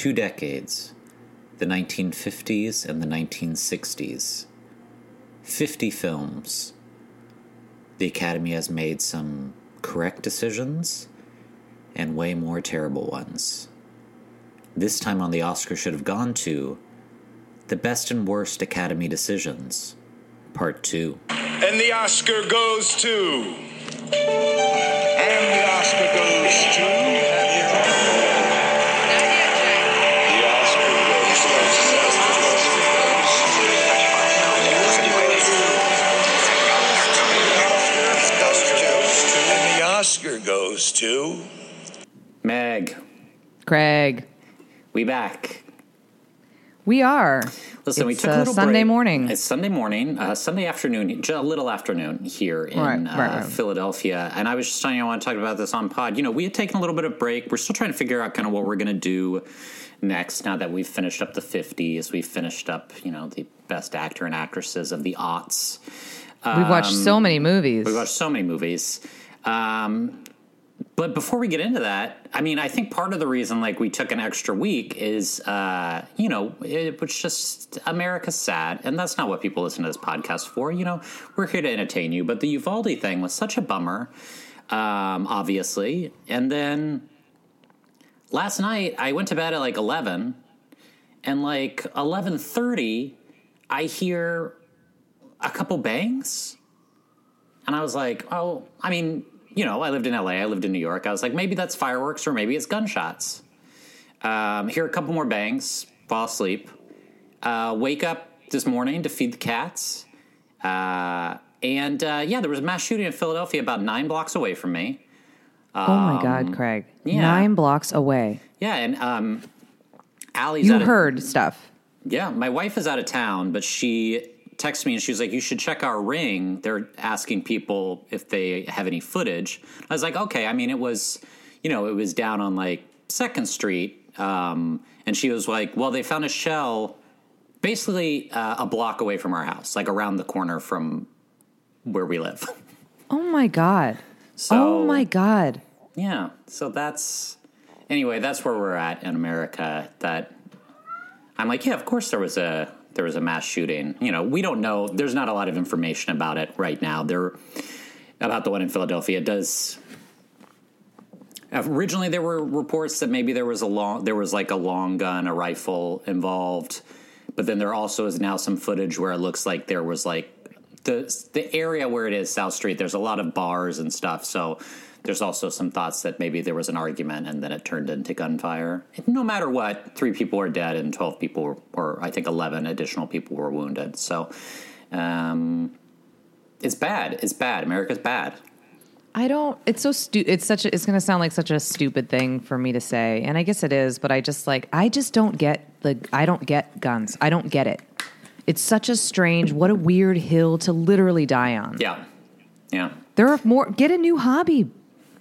two decades the 1950s and the 1960s. 50 films. The Academy has made some correct decisions and way more terrible ones. This time on the Oscar should have gone to The Best and Worst Academy Decisions, Part 2. And the Oscar goes to. And the Oscar goes to. Goes to. Meg, Craig, we back. we are. Listen, we took a little Sunday break. morning. It's Sunday morning, uh, Sunday afternoon, just a little afternoon here in Right, uh, right, right. Philadelphia. And I was just telling you, I want to talk about this on pod. You know, we had taken a little bit of break. We're still trying to figure out kind of what we're going to do next now that we've finished up the 50s. We've finished up, you know, the best actor and actresses of the aughts. We've watched so many movies. We've watched so many movies. Um, but before we get into that, I mean, I think part of the reason like we took an extra week is, uh, you know, it was just America's sad, and that's not what people listen to this podcast for. You know, we're here to entertain you. But the Uvalde thing was such a bummer, um, obviously. And then last night I went to bed at like eleven, and like eleven thirty, I hear a couple bangs. And I was like, oh, I mean, you know, I lived in LA, I lived in New York. I was like, maybe that's fireworks or maybe it's gunshots. Um, hear a couple more bangs, fall asleep. Uh, wake up this morning to feed the cats. Uh, and uh, yeah, there was a mass shooting in Philadelphia about nine blocks away from me. oh my God, Craig. Um, yeah. Nine blocks away. Yeah, and um, Allie's You heard stuff. Yeah, my wife is out of town, but she texted me and she was like, "You should check our ring." They're asking people if they have any footage. I was like, "Okay." I mean, it was, you know, it was down on like Second Street, um, and she was like, "Well, they found a shell, basically uh, a block away from our house, like around the corner from where we live." Oh my God. So, oh my God. Yeah, so that's anyway. That's where we're at in America. That I'm like, yeah, of course there was a there was a mass shooting. You know, we don't know. There's not a lot of information about it right now. There about the one in Philadelphia. Does. Originally, there were reports that maybe there was a long, there was like a long gun, a rifle involved, but then there also is now some footage where it looks like there was like the the area where it is South Street. There's a lot of bars and stuff, so there's also some thoughts that maybe there was an argument and then it turned into gunfire. No matter what, three people are dead and twelve people, were, or I think eleven additional people were wounded. So, um, it's bad. It's bad. America's bad. I don't. It's so stupid. It's such. A, it's going to sound like such a stupid thing for me to say, and I guess it is. But I just like. I just don't get the. I don't get guns. I don't get it. It's such a strange. What a weird hill to literally die on. Yeah, yeah. There are more. Get a new hobby.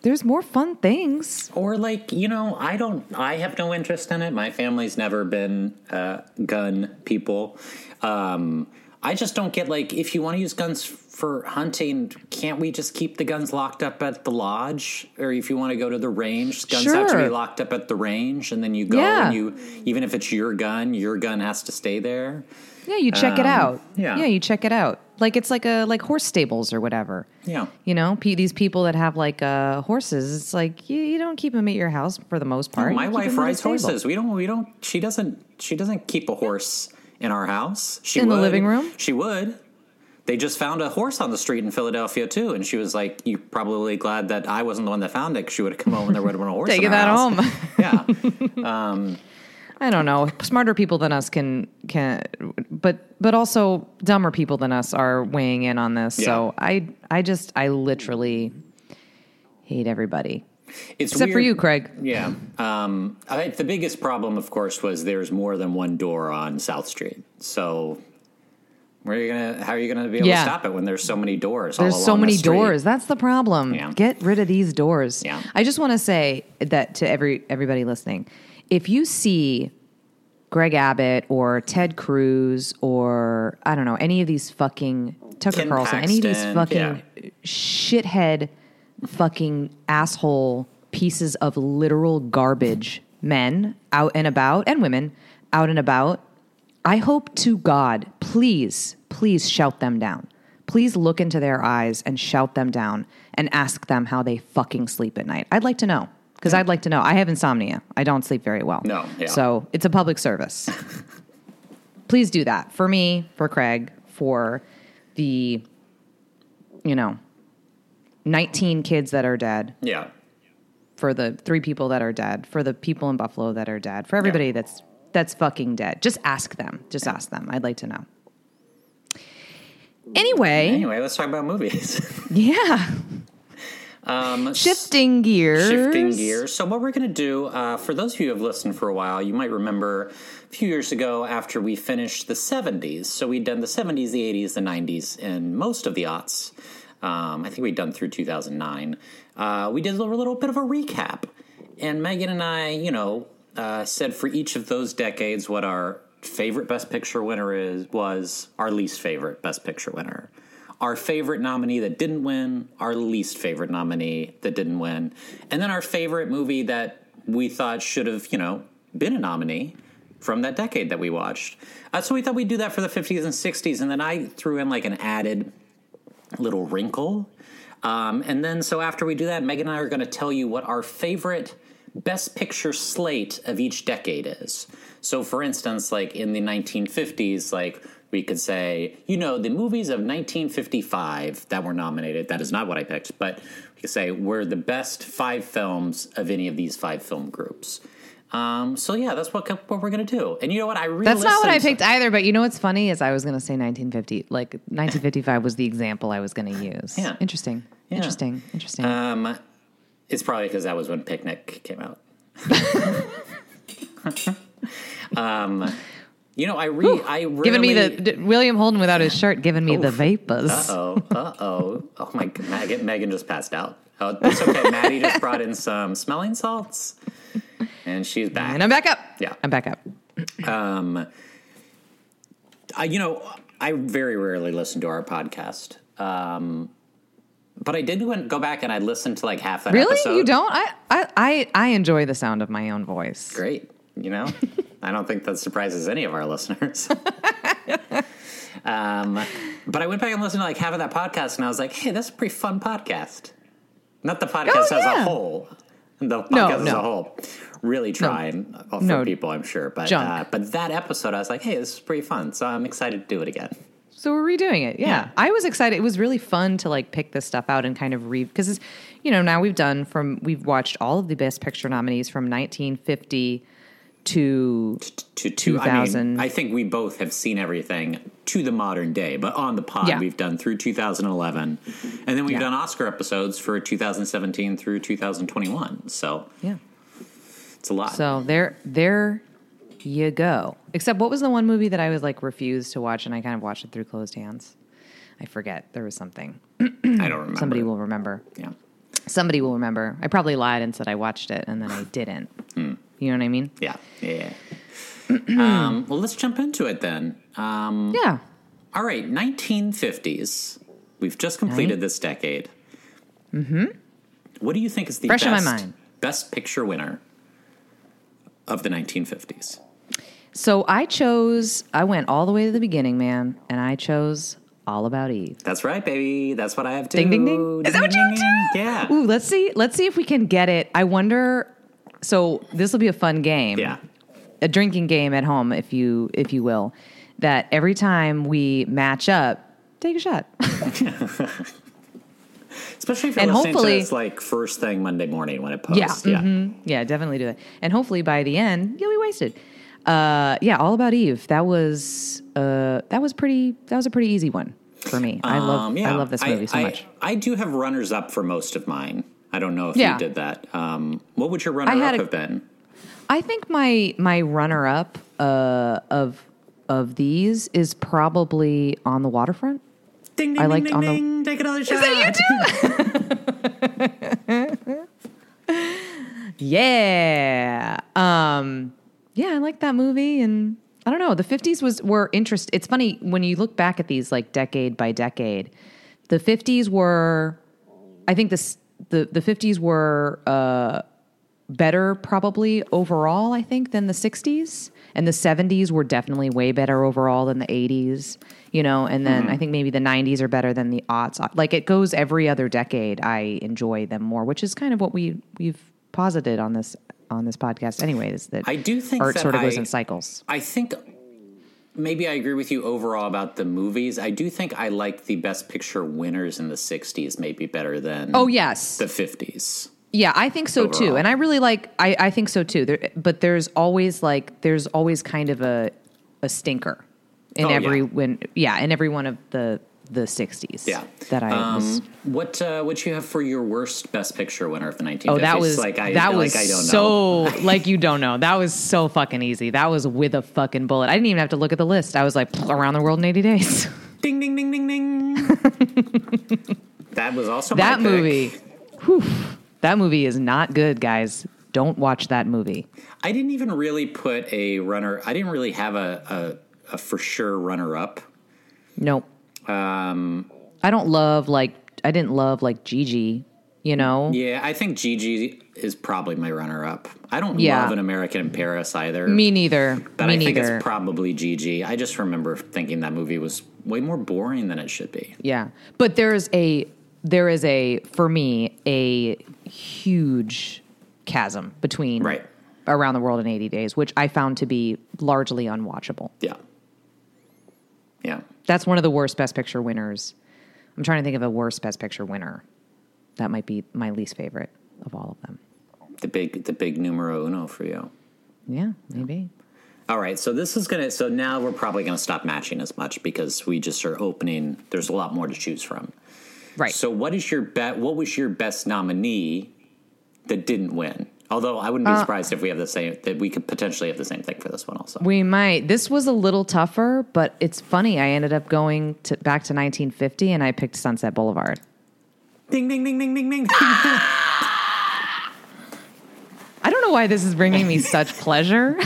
There's more fun things. Or like you know, I don't. I have no interest in it. My family's never been uh, gun people. Um, I just don't get like if you want to use guns for hunting, can't we just keep the guns locked up at the lodge? Or if you want to go to the range, guns have to be locked up at the range, and then you go Yeah. and you even if it's your gun, your gun has to stay there. Yeah, you check it Um, out. yeah. yeah, you check it out. Like it's like a like horse stables or whatever. Yeah. You know, pe- these people that have like uh, horses, it's like you, you don't keep them at your house for the most part. my You keep wife 'em in a rides horses. We don't. We don't. She doesn't. She doesn't keep a horse in our house. She In the living room? She would. They just found a horse on the street in Philadelphia too, and she was like, "You probably glad that I wasn't the one that found it because she would have come home and there would have been a horse. Taking that house. home. Yeah, I don't know. Smarter people than us can can, but but also dumber people than us are weighing in on this. So I I just I literally hate everybody it's except for you, Craig. Yeah. Um, I think the biggest problem, of course, was there's more than one door on South Street. So, where are you gonna? How are you gonna be able Yeah. to stop it when there's so many doors? There's so along the many street? doors. That's the problem. Yeah. Get rid of these doors. Yeah. I just want to say that to every everybody listening, if you see Greg Abbott or Ted Cruz or I don't know any of these fucking Tucker Carlson, any of these Paxton, fucking shithead, fucking asshole pieces of literal garbage men out and about and women out and about, I hope to God, please, please shout them down. Please look into their eyes and shout them down and ask them how they fucking sleep at night. I'd like to know because I'd like to know. I have insomnia. I don't sleep very well. No, yeah. So it's a public service. please do that for me, for Craig, for the, you know, 19 kids that are dead, Yeah. for the three people that are dead, for the people in Buffalo that are dead, for everybody Yeah. that's that's fucking dead. Just ask them. Just ask them. I'd like to know. Anyway, Anyway, let's talk about movies. yeah. Um, Shifting gears. Shifting gears. So, what we're going to do, uh, for those of you who have listened for a while, you might remember a few years ago after we finished the 70s. So, we'd done the 70s, the 80s, the 90s, and most of the aughts. Um, I think we'd done through 2009. Uh, we did a little, little bit of a recap. And Meghann and I, you know, uh, said for each of those decades what our favorite Best Picture winner is was, our least favorite Best Picture winner our favorite nominee that didn't win, our least favorite nominee that didn't win, and then our favorite movie that we thought should have, you know, been a nominee from that decade that we watched. Uh, so we thought we'd do that for the 50s and 60s, and then I threw in like an added little wrinkle. Um, and then, so after we do that, Meghann and I are going to tell you what our favorite best picture slate of each decade is. So, for instance, like in the 1950s, like we could say, you know, the movies of 1955 that were nominated, that is not what I picked, but we could say were the best five films of any of these five film groups. Um, so yeah, that's what what we're gonna do. And you know what? I really That's not what I picked either, but you know what's funny is I was going to say 1950. Like 1955 was the example I was going to use. Yeah. Interesting. Yeah. Interesting. Interesting. Um, it's probably because that was when Picnic came out. um, you know, I re I really, giving me the d- William Holden without his shirt, giving me the vapors. Uh oh uh oh oh my god Meghann, Meghann just passed out. Oh, it's okay. Maddie just brought in some smelling salts, and she's back. And I'm back up. Yeah. I'm back up. Um, I, you know, I very rarely listen to our podcast. Um, but I did go back and I listened to like half that Really? episode. Really, you don't? I I I enjoy the sound of my own voice. Great. You know, I don't think that surprises any of our listeners. um, but I went back and listened to like half of that podcast, and I was like, "Hey, that's a pretty fun podcast." Not the podcast Oh, as a yeah. whole. The podcast No, as a whole. Really trying uh, for No. people, I'm sure. But uh, but that episode, I was like, "Hey, this is pretty fun," so I'm excited to do it again. So we're redoing it. Yeah. Yeah. I was excited. It was really fun to like pick this stuff out and kind of read because you know, now we've done from we've watched all of the best picture nominees from 1950 to To to I 2000. mean, I think we both have seen everything to the modern day, but on the pod Yeah. we've done through 2011, and then we've Yeah. done Oscar episodes for 2017 through 2021. So yeah. it's a lot. So there there you go. Except what was the one movie that I was like refused to watch and I kind of watched it through closed hands? I forget. There was something. I don't remember. Somebody will remember. Yeah. Somebody will remember. I probably lied and said I watched it and then I didn't. Hmm. You know what I mean? Yeah. Yeah. um, well, let's jump into it then. Um, Yeah. all right, 1950s. We've just completed this decade. Mm-hmm. What do you think is the Fresh best, best picture winner of the 1950s? So I chose, I went all the way to the beginning, man, and I chose All About Eve. That's right, baby. That's what I have too. Ding, ding, ding. Is that what you ding, ding. Yeah. Ooh, let's see. Let's see if we can get it. I wonder. So this will be a fun game. Yeah. a drinking game at home, if you if you will. That every time we match up, take a shot. Especially if you're And listening hopefully- to this like first thing Monday morning when it posts. yeah, mhm. yeah, definitely do it. And hopefully by the end, you'll be wasted. Uh, yeah, all about Eve. That was uh, that was pretty. That was a pretty easy one for me. I love Um, yeah. I love this movie so I, much. I do have runners up for most of mine. I don't know if Yeah. you did that. Um, what would your runner up a- have been? I think my my runner up uh, of of these is probably on the waterfront. Ding ding I ding liked ding on the- ding. Take another shot. Yeah. Um yeah, I like that movie and I don't know, the 50s was were interest it's funny when you look back at these like decade by decade. The 50s were I think this the the 50s were uh better probably overall, I think, than the 60s. And the 70s were definitely way better overall than the 80s, you know, and then Mm-hmm. I think maybe the 90s are better than the aughts. Like it goes every other decade. I enjoy them more, which is kind of what we we've posited on this on this podcast anyways that I do think art sort of goes in cycles. I think maybe I agree with you overall about the movies. I do think I like the best picture winners in the 60s maybe better than Oh yes. the 50s. Yeah, I think so too, and I really like. I, I think so too. There, but there's always like there's always kind of a a stinker in Oh, yeah. every when yeah in every one of the the '60s. Yeah. that I was. Um, what uh, what you have for your worst best picture winner of the 1950s? Oh, that was like I that like was I don't know. so like you don't know. That was so fucking easy. That was with a fucking bullet. I didn't even have to look at the list. I was like around the world in 80 days. Ding ding ding ding ding. that was also my that movie. Whew, that movie is not good, guys. Don't watch that movie. I didn't even really put a runner. I didn't really have a a, a for sure runner up. Nope. Um, I don't love like I didn't love like Gigi. You know. yeah, I think Gigi is probably my runner up. I don't Yeah. love an American in Paris either. Me neither. but Me I think neither. it's probably Gigi. I just remember thinking that movie was way more boring than it should be. yeah, but there's a there is a for me a huge chasm between Right. around the world in 80 days, which I found to be largely unwatchable. Yeah. Yeah. That's one of the worst Best Picture winners. I'm trying to think of a worst Best Picture winner. That might be my least favorite of all of them. The big the big numero uno for you. Yeah, maybe. All right, so this is gonna. So now we're probably gonna stop matching as much because we just are opening. There's a lot more to choose from. Right. So what is your bet? What was your best nominee that didn't win? Although I wouldn't be uh, surprised if we have the same. That we could potentially have the same thing for this one also. We might. This was a little tougher, but it's funny. I ended up going to, back to 1950 and I picked Sunset Boulevard. ding ding ding ding ding ding. I don't know why this is bringing me such pleasure.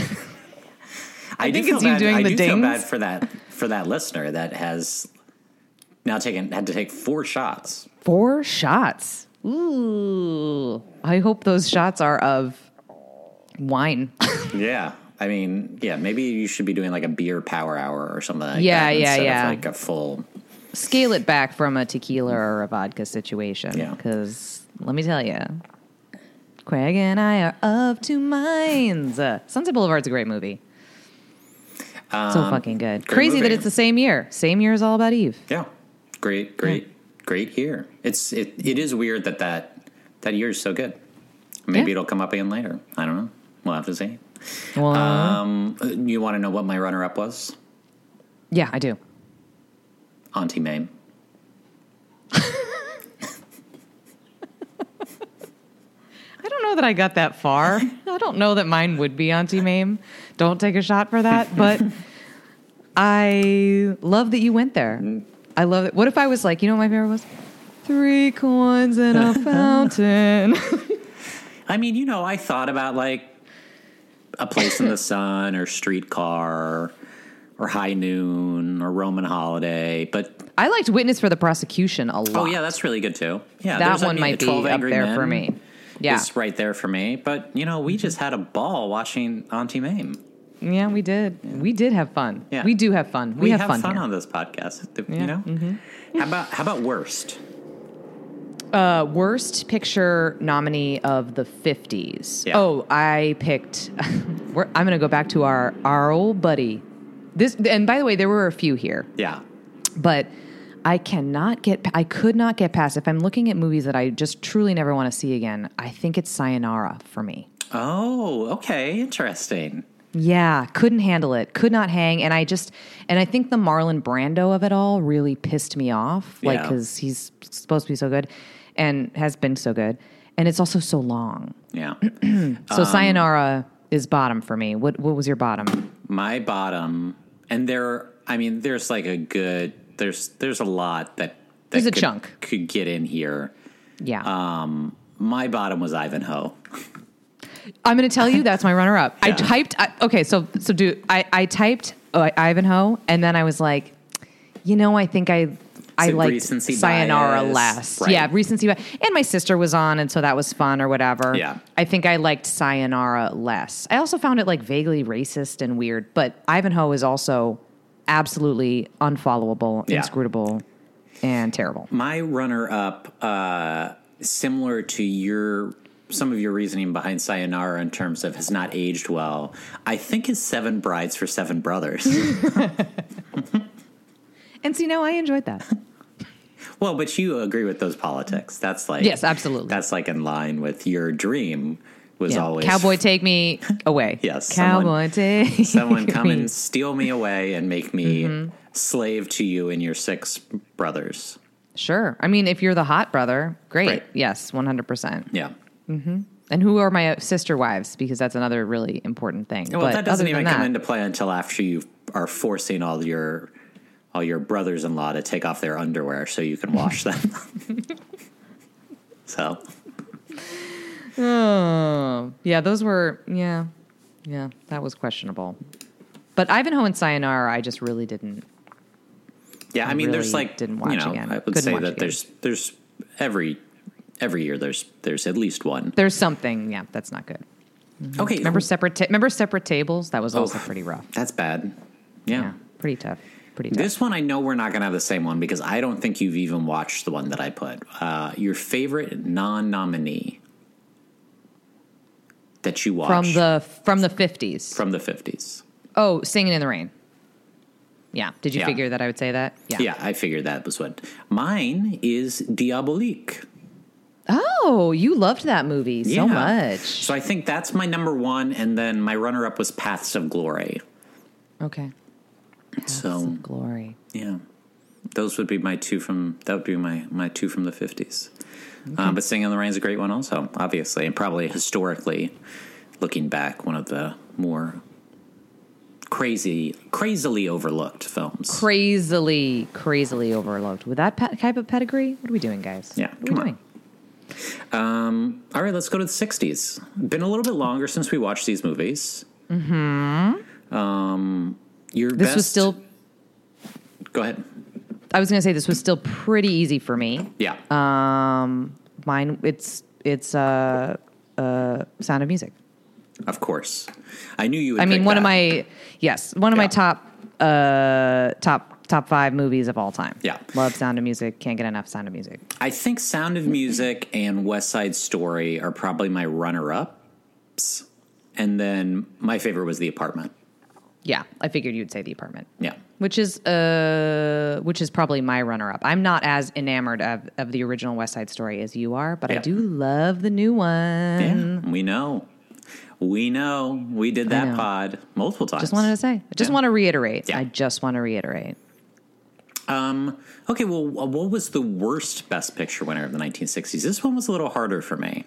I, think do feel it's you bad, doing I the do feel bad for that for that listener that has now taken had to take four shots. Four shots. Ooh. I hope those shots are of wine. Yeah. I mean, yeah, maybe you should be doing like a beer power hour or something like Yeah, that. yeah, instead yeah. Like a full. Scale it back from a tequila or a vodka situation. Yeah. Because let me tell you, Craig and I are of two minds. Uh, Sunset Boulevard's a great movie. so fucking good. Um, Crazy that it's the same year. Same year as All About Eve. Yeah, great, great, great year. It's it, it is weird that that that year is so good. Maybe Yeah. it'll come up again later. I don't know. We'll have to see. Well, uh, Um, uh, you want to know what my runner up was? yeah, I do. Auntie Mame. I don't know that I got that far. I don't know that mine would be Auntie Mame. Don't take a shot for that. But I love that you went there. Mm. I love it. What if I was like, you know what my favorite was? Three coins in a fountain. I mean, you know, I thought about like a place in the sun or streetcar or high noon or Roman holiday, but I liked Witness for the Prosecution a oh, lot. oh yeah, that's really good too. Yeah, that there's, I one mean, might be up there Men for me. Yeah. is right there for me. But you know, we mm-hmm. just had a ball watching Auntie Mame. Yeah, we did. We did have fun. Yeah. We do have fun. We, We, have, have, fun, fun, on this podcast. Yeah, You know, how about how about worst? Uh, worst picture nominee of the 50s. Yeah. Oh, I picked. we're, I'm going to go back to our our old buddy. This and by the way, there were a few here, Yeah, but I cannot get. I could not get past. If I'm looking at movies that I just truly never want to see again, I think it's Sayonara for me. Oh, okay, interesting. Yeah, couldn't handle it. Could not hang, and I just and I think the Marlon Brando of it all really pissed me off. Like Yeah. because he's supposed to be so good, and has been so good, and it's also so long. Yeah, So Sayonara is bottom for me. What what was your bottom? my bottom, and there. I mean, there's like a good. There's there's a lot that, that There's a could, chunk. could get in here. Yeah, Um, my bottom was Ivanhoe. I'm going to tell you that's my runner up. I typed. I, okay, so so do I? I typed uh, Ivanhoe, and then I was like, you know, I think I I liked recency Sayonara bias? less. Right. Yeah, recency bias. And my sister was on, and so that was fun or whatever. Yeah. I think I liked Sayonara less. I also found it like vaguely racist and weird, but Ivanhoe is also absolutely unfollowable, Yeah. inscrutable, and terrible. My runner up, uh, similar to your some of your reasoning behind Sayonara in terms of has not aged well, I think is Seven Brides for Seven Brothers. And see, now I enjoyed that. well, but you agree with those politics. That's like Yes, absolutely. That's like in line with your dream was Yeah. always Cowboy, take me away. Yes, Cowboy, someone- take someone come me. and steal me away and make me Mm-hmm. slave to you and your six brothers. Sure. I mean, if you're the hot brother, great. Right. Yes, 100%. Yeah. Mm-hmm. And who are my sister wives? Because that's another really important thing. Well, but that doesn't even than come that, into play until after you are forcing all your all your brothers-in-law to take off their underwear so you can wash them. so, Oh, yeah, those were, yeah, yeah, that was questionable. But Ivanhoe and Sayonara, I just really didn't. yeah, I mean, there's like didn't you watch know, again. I would Couldn't say that again. there's there's every every year there's there's at least one. There's something, yeah, that's not good. Okay, Remember separate, ta- remember separate tables? That was also Oh. pretty rough. that's bad. Yeah. Yeah, pretty tough. Pretty tough. This one I know we're not going to have the same one because I don't think you've even watched the one that I put. Uh, your favorite non-nominee that you watched from the from the 50s. from the 50s. oh, Singing in the Rain. Yeah. Did you Yeah. figure that I would say that? Yeah. Yeah, I figured that was what. Mine is Diabolique. Oh, you loved that movie so Yeah. much. So I think that's my number one, and then my runner up was Paths of Glory. Okay. Paths so of Glory. yeah, those would be my two from that would be my my two from the fifties. Uh, but Singing in the Rain is a great one, also obviously, and probably historically, looking back, one of the more crazy, crazily overlooked films. Crazily, crazily overlooked. With that pe- type of pedigree, what are we doing, guys? Yeah, What are come we on. doing? All right, let's go to the 60s. Been a little bit longer since we watched these movies. Mm-hmm. Um, your This best, was still, Go ahead. I was going to say, this was still pretty easy for me. Yeah. Mine, it's, it's, uh, uh, Sound of Music. of course. I knew you would I mean, one of my, yes, one of my top, uh, top, top five movies of all time. Yeah. Love Sound of Music. Can't get enough Sound of Music. I think Sound of Music and West Side Story are probably my runner ups. And then my favorite was The Apartment. Yeah. I figured you'd say The Apartment. Yeah. which is uh which is probably my runner up. I'm not as enamored of, of the original West Side Story as you are, but I do love the new one. Yeah. We know. We know. We did that pod multiple times. Just wanted to say. I just Yeah. want to reiterate. Yeah. I just want to reiterate. Um, okay, well, what was the worst Best Picture winner of the 1960s? This one was a little harder for me.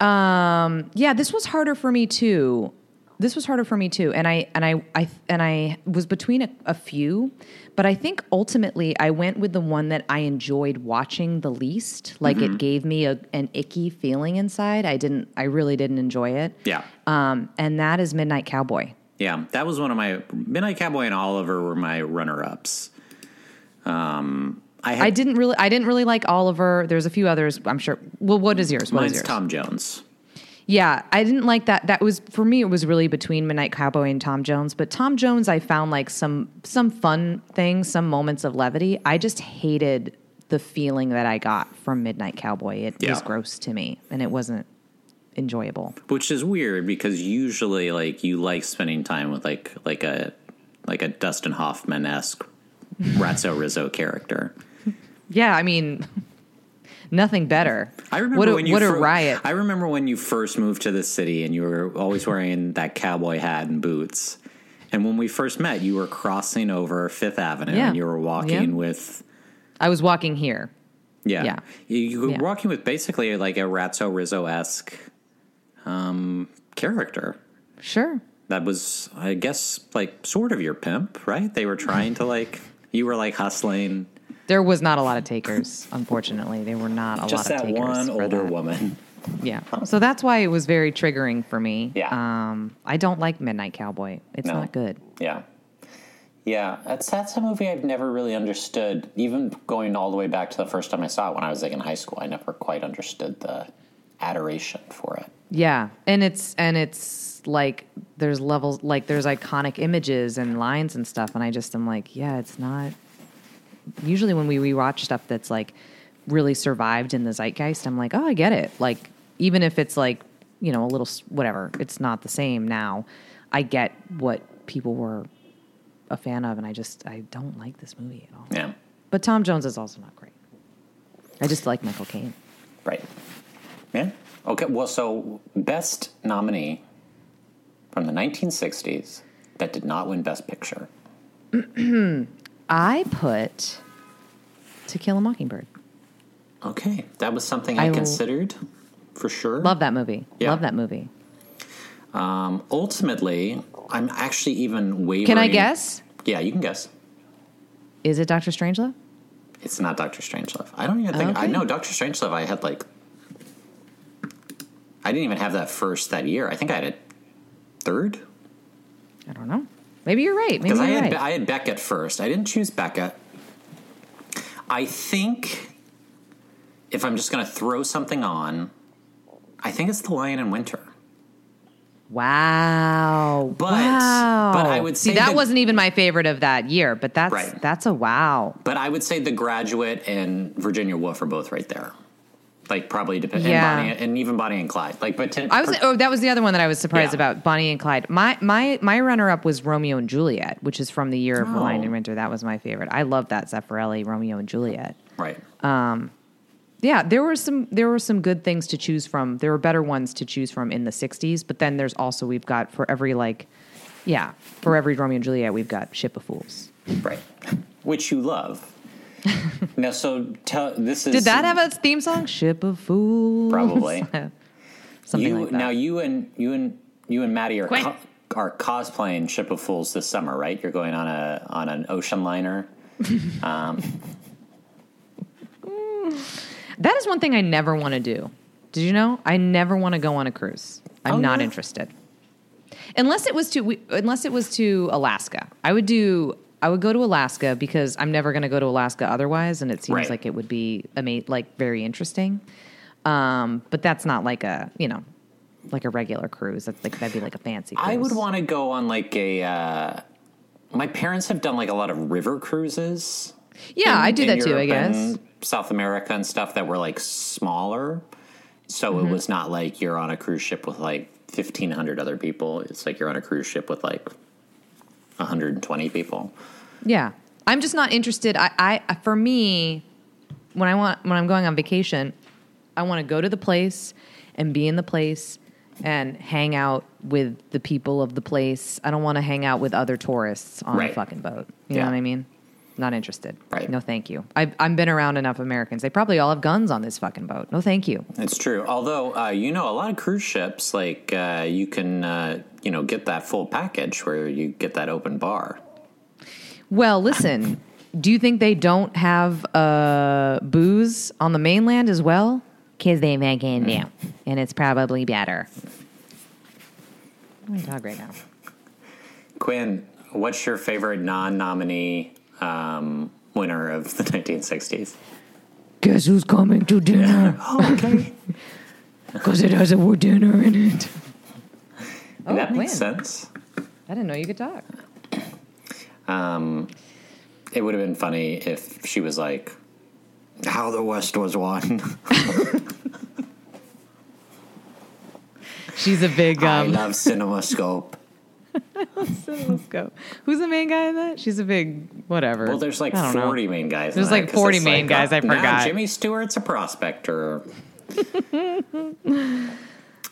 Yeah, this was harder for me too. This was harder for me too, and I and I, I and I was between a, a few, but I think ultimately I went with the one that I enjoyed watching the least. Like Mm-hmm. it gave me a, an icky feeling inside. I didn't. I really didn't enjoy it. Yeah. Um, and that is Midnight Cowboy. Yeah, that was one of my Midnight Cowboy and Oliver were my runner-ups. Um, I had I didn't really. I didn't really like Oliver. There's a few others. I'm sure. Well, what is yours? What is mine's yours? Tom Jones. Yeah, I didn't like that. That was for me. It was really between Midnight Cowboy and Tom Jones. But Tom Jones, I found like some some fun things, some moments of levity. I just hated the feeling that I got from Midnight Cowboy. It was gross to me, and it wasn't enjoyable. which is weird because usually like you like spending time with like like a like a Dustin Hoffman esque Ratso Rizzo character. Yeah, I mean, nothing better. I remember what a, when you what a fir- riot. I remember when you first moved to the city and you were always wearing that cowboy hat and boots. And when we first met, you were crossing over Fifth Avenue Yeah. and you were walking Yeah. with I was walking here. yeah, Yeah. You, you were walking with basically like a Ratso Rizzo esque um, character. Sure. that was i guess like sort of your pimp right they were trying to like you were like hustling There was not a lot of takers, unfortunately. There were not a just lot of takers. Just that one older that. woman Yeah. So that's why it was very triggering for me. Yeah. Um, I don't like Midnight Cowboy. It's No. not good. yeah Yeah, that's that's a movie I've never really understood. Even going all the way back to the first time I saw it when I was like in high school, I never quite understood the adoration for it. Yeah, and it's and it's like there's levels like there's iconic images and lines and stuff, and I just am like, yeah, it's not. Usually, when we rewatch stuff that's like really survived in the zeitgeist, I'm like, oh, I get it. Like even if it's like you know a little whatever, it's not the same now. I get what people were a fan of, and I just I don't like this movie at all. Yeah, But Tom Jones is also not great. I just like Michael Caine. right. Yeah. Okay. Well, so best nominee from the 1960s that did not win Best Picture. I put To Kill a Mockingbird. Okay, that was something I considered for sure. Love that movie. Yeah. Love that movie. Um, ultimately, I'm actually even wavering. Can I guess? Yeah, you can guess. Is it Doctor Strangelove? It's not Doctor Strangelove. I don't even think I know Doctor Strangelove. I had like, I didn't even have that first that year. I think I had it third I don't know. Maybe you're right. Maybe because you're I had right. Be- I had Beckett first. I didn't choose Beckett. I think if I'm just going to throw something on, I think it's The Lion in Winter. wow. But- wow. but I would see that that- wasn't even my favorite of that year. But that's Right. that's a wow. But I would say The Graduate and Virginia Woolf are both right there. Like probably depend Yeah. and, Bonnie, and even Bonnie and Clyde. Like, but I was oh that was the other one that I was surprised Yeah. about Bonnie and Clyde. My my my runner up was Romeo and Juliet, which is from the year of The Oh. Lion in Winter. That was my favorite. I love that Zeffirelli Romeo and Juliet. right. Um, Yeah, there were some there were some good things to choose from. There were better ones to choose from in the '60s, but then there's also we've got for every like, yeah, for every Romeo and Juliet we've got Ship of Fools. Right. Which you love. now, so tell this is Did that have a theme song? Ship of Fools, Probably. something you like that. now you and you and you and Maddie are co- are cosplaying Ship of Fools this summer, right? You're going on a on an ocean liner. Um, that is one thing I never want to do. Did you know? I never want to go on a cruise. I'm Oh, not yeah? interested. Unless it was to we, unless it was to Alaska. I would do I would go to Alaska because I'm never going to go to Alaska otherwise and it seems Right. like it would be ama- like very interesting. Um, but that's not like a, you know, like a regular cruise. That's like that'd be like a fancy cruise. I would want to go on like a. Uh, my parents have done like a lot of river cruises. Yeah, in- I do that too, I guess. South America and stuff that were like smaller. So Mm-hmm. it was not like you're on a cruise ship with like 1,500 other people. It's like you're on a cruise ship with like 120 people. Yeah, I'm just not interested. I, I for me, when I want when I'm going on vacation, I want to go to the place and be in the place and hang out with the people of the place. I don't want to hang out with other tourists on Right. a fucking boat. You Yeah. know what I mean? Not interested. Right. No, thank you. I've I've been around enough Americans. They probably all have guns on this fucking boat. No, thank you. It's true. Although, uh, you know, a lot of cruise ships, like, uh, you can, uh, you know, get that full package where you get that open bar. Well, listen. do you think they don't have uh, booze on the mainland as well? Because they make it now, and it's probably better. I'm dog right now. Quinn, what's your favorite non nominee um, winner of the 1960s? Guess who's coming to dinner? okay. Because it has a word dinner in it. Oh, that makes Quinn. sense. I didn't know you could talk. Um, it would have been funny if she was like, How the West was won. She's a big. I Um, love CinemaScope. let's go. Who's the main guy in that? She's a big whatever. Well, there's like I don't know. 40 main guys. There's like 'cause 40 it's main guys, I now forgot. Jimmy Stewart's a prospector.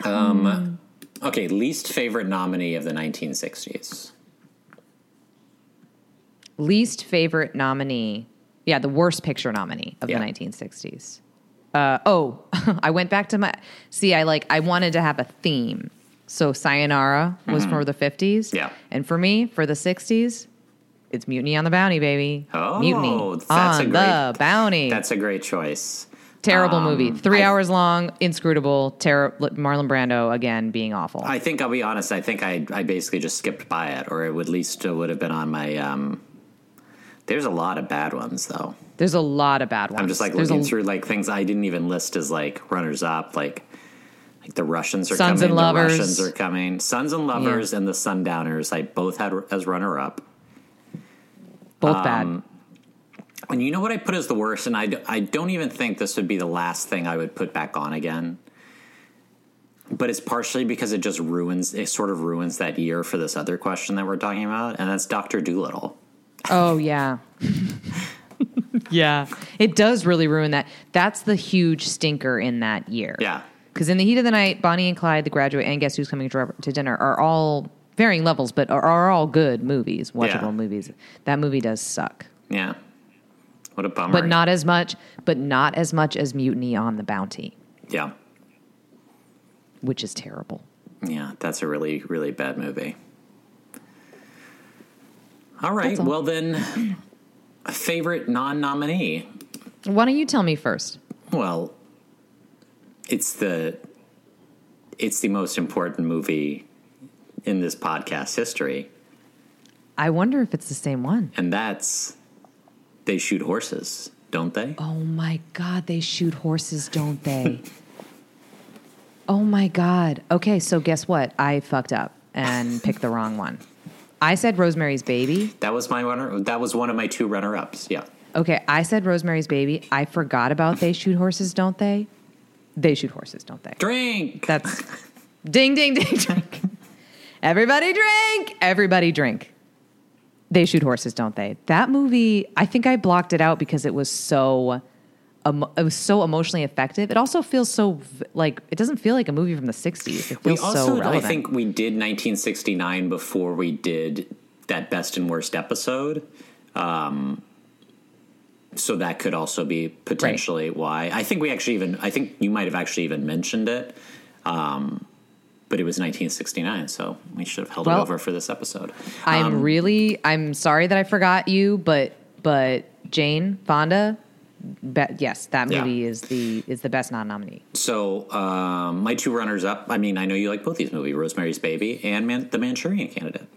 um, okay, least favorite nominee of the 1960s. least favorite nominee. Yeah, the worst picture nominee of Yeah. the 1960s. Uh, oh, I went back to my. See, I like. I wanted to have a theme. So Sayonara was for the 50s. Mm-hmm. Yeah. And for me, for the 60s, it's Mutiny on the Bounty, baby. Oh, Mutiny that's a on great- the Bounty. That's a great choice. Terrible Um, movie. Three I- hours long, inscrutable. Ter- Marlon Brando again being awful. I think I'll be honest. I think I I basically just skipped by it, or it would at least it would have been on my. Um, there's a lot of bad ones though. There's a lot of bad ones. I'm just like There's looking a, through like things I didn't even list as like runners up, like like the Russians are Sons coming, and the Russians are coming, Sons and Lovers and the Sundowners. I both had as runner up. Both um, bad. And you know what I put as the worst, and I, d- I don't even think this would be the last thing I would put back on again. But it's partially because it just ruins, it sort of ruins that year for this other question that we're talking about, and that's Doctor Dolittle. Oh yeah. yeah. It does really ruin that. That's the huge stinker in that year. Yeah, Because in the heat of the night, Bonnie and Clyde, The Graduate, and Guess Who's Coming to, to Dinner are all varying levels, but are, are all good movies, watchable Yeah. movies. That movie does suck, yeah. What a bummer. but not as much, but not as much as Mutiny on the Bounty, Yeah, which is terrible. yeah. That's a really, really bad movie. All right. All. Well then, a favorite non-nominee. Why don't you tell me first? Well, it's the it's the most important movie in this podcast history, I wonder if it's the same one. and that's they shoot horses, don't they? Oh my God, they shoot horses, don't they? oh my God. Okay, so guess what? I fucked up and picked the wrong one. I said Rosemary's Baby. That was my runner. That was one of my two runner-ups. Yeah, Okay, I said Rosemary's Baby. I forgot about They Shoot Horses, Don't They? They shoot horses, don't they? drink. That's ding, ding, ding, drink. Everybody drink. Everybody drink. They shoot horses, don't they? That movie, I think I blocked it out because it was so, emo- it was so emotionally effective. It also feels so like it doesn't feel like a movie from the '60s. It we also, so I think, we did 1969 before we did that best and worst episode. Um, so that could also be potentially why. I think we actually even. I think you might have actually even mentioned it. Um, but it was 1969, so we should have held it over for this episode. I'm Um, really, I'm sorry that I forgot you, but but Jane Fonda, be, yes, that Yeah. movie is the is the best non-nominee. So um, my two runners up. I mean, I know you like both these movies: Rosemary's Baby and Man- The Manchurian Candidate.